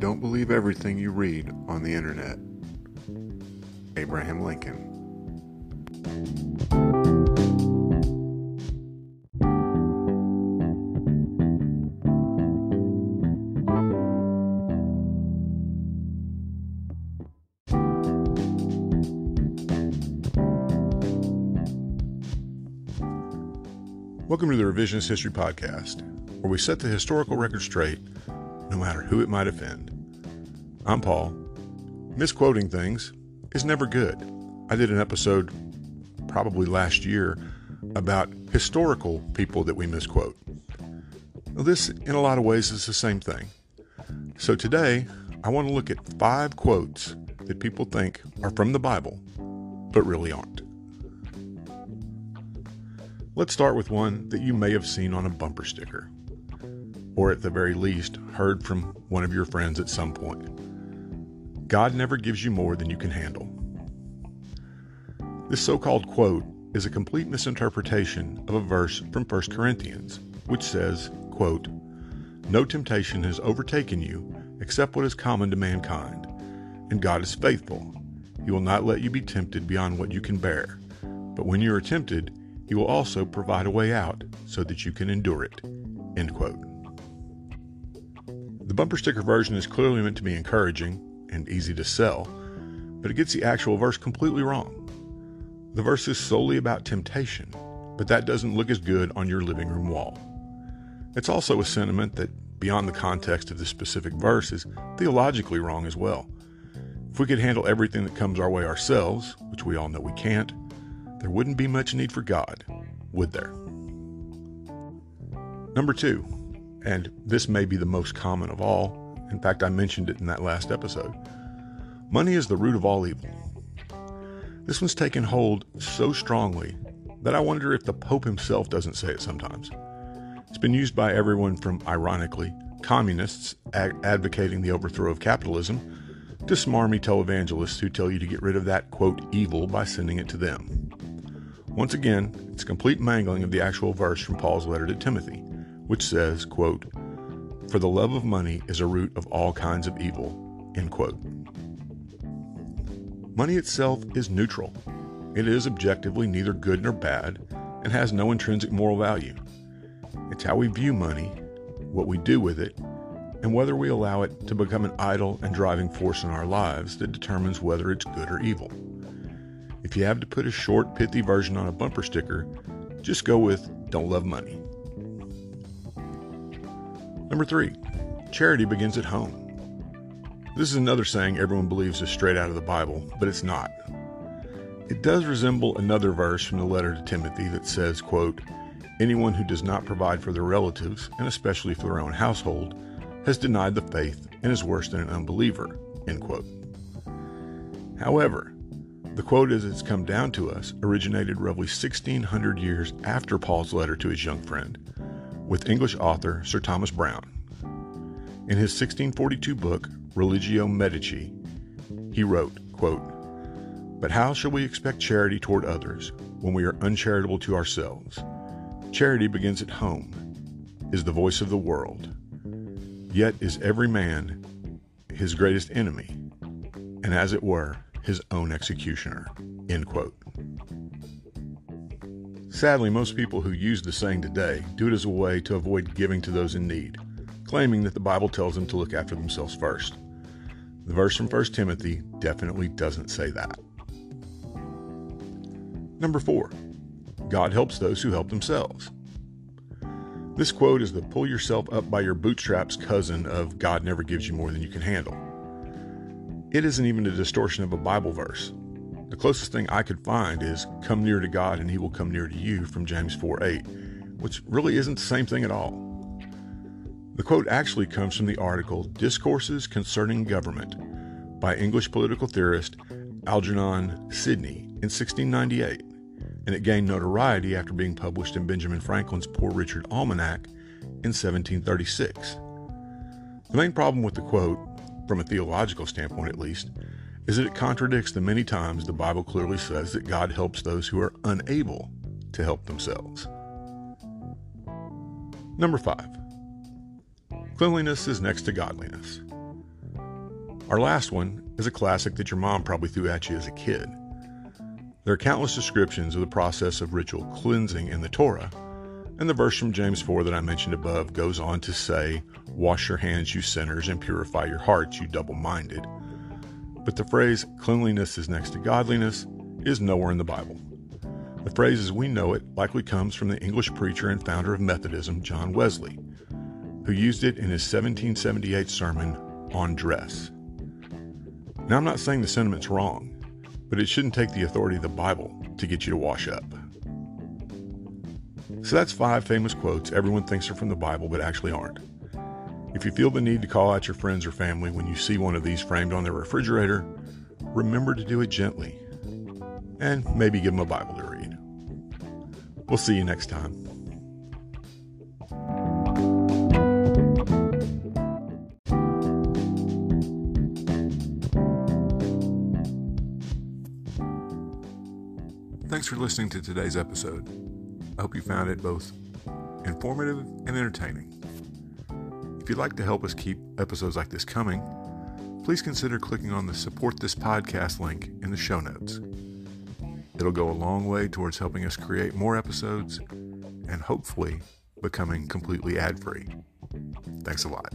don't believe everything you read on the internet. Abraham Lincoln. Welcome to the Revisionist History Podcast, where we set the historical record straight, no matter who it might offend. I'm Paul. Misquoting things is never good. I did an episode probably last year about historical people that we misquote. Well, this, in a lot of ways, is the same thing. So today, I want to look at five quotes that people think are from the Bible, but really aren't. Let's start with one that you may have seen on a bumper sticker, or at the very least, heard from one of your friends at some point. God never gives you more than you can handle. This so called quote is a complete misinterpretation of a verse from 1 Corinthians, which says, quote, No temptation has overtaken you except what is common to mankind, and God is faithful. He will not let you be tempted beyond what you can bear. But when you are tempted, he will also provide a way out so that you can endure it. End quote. The bumper sticker version is clearly meant to be encouraging and easy to sell, but it gets the actual verse completely wrong. The verse is solely about temptation, but that doesn't look as good on your living room wall. It's also a sentiment that, beyond the context of the specific verse, is theologically wrong as well. If we could handle everything that comes our way ourselves, which we all know we can't, there wouldn't be much need for God, would there? Number two, and this may be the most common of all, in fact, I mentioned it in that last episode money is the root of all evil. This one's taken hold so strongly that I wonder if the Pope himself doesn't say it sometimes. It's been used by everyone from, ironically, communists advocating the overthrow of capitalism to smarmy televangelists who tell you to get rid of that, quote, evil by sending it to them. Once again, it's a complete mangling of the actual verse from Paul's letter to Timothy, which says, quote, For the love of money is a root of all kinds of evil, end quote. Money itself is neutral. It is objectively neither good nor bad and has no intrinsic moral value. It's how we view money, what we do with it, and whether we allow it to become an idol and driving force in our lives that determines whether it's good or evil. If you have to put a short, pithy version on a bumper sticker, just go with Don't Love Money. Number three, charity begins at home. This is another saying everyone believes is straight out of the Bible, but it's not. It does resemble another verse from the letter to Timothy that says, quote, Anyone who does not provide for their relatives, and especially for their own household, has denied the faith and is worse than an unbeliever. End quote. However, the quote, as it's come down to us, originated roughly 1600 years after Paul's letter to his young friend, with English author Sir Thomas Browne. In his 1642 book, Religio Medici, he wrote, quote, But how shall we expect charity toward others when we are uncharitable to ourselves? Charity begins at home, is the voice of the world. Yet is every man his greatest enemy, and as it were, his own executioner. End quote. Sadly, most people who use the saying today do it as a way to avoid giving to those in need, claiming that the Bible tells them to look after themselves first. The verse from 1 Timothy definitely doesn't say that. Number 4. God helps those who help themselves. This quote is the pull yourself up by your bootstraps cousin of God never gives you more than you can handle. It isn't even a distortion of a Bible verse. The closest thing I could find is come near to God and he will come near to you from James 4 8, which really isn't the same thing at all. The quote actually comes from the article Discourses Concerning Government by English political theorist Algernon Sidney in 1698, and it gained notoriety after being published in Benjamin Franklin's Poor Richard Almanac in 1736. The main problem with the quote from a theological standpoint at least, is that it contradicts the many times the Bible clearly says that God helps those who are unable to help themselves. Number five, cleanliness is next to godliness. Our last one is a classic that your mom probably threw at you as a kid. There are countless descriptions of the process of ritual cleansing in the Torah, and the verse from James 4 that I mentioned above goes on to say, Wash your hands, you sinners, and purify your hearts, you double minded. But the phrase, cleanliness is next to godliness, is nowhere in the Bible. The phrase as we know it likely comes from the English preacher and founder of Methodism, John Wesley, who used it in his 1778 sermon on dress. Now, I'm not saying the sentiment's wrong, but it shouldn't take the authority of the Bible to get you to wash up. So that's five famous quotes everyone thinks are from the Bible but actually aren't. If you feel the need to call out your friends or family when you see one of these framed on their refrigerator, remember to do it gently and maybe give them a Bible to read. We'll see you next time. Thanks for listening to today's episode. I hope you found it both informative and entertaining. If you'd like to help us keep episodes like this coming, please consider clicking on the Support This Podcast link in the show notes. It'll go a long way towards helping us create more episodes and hopefully becoming completely ad free. Thanks a lot.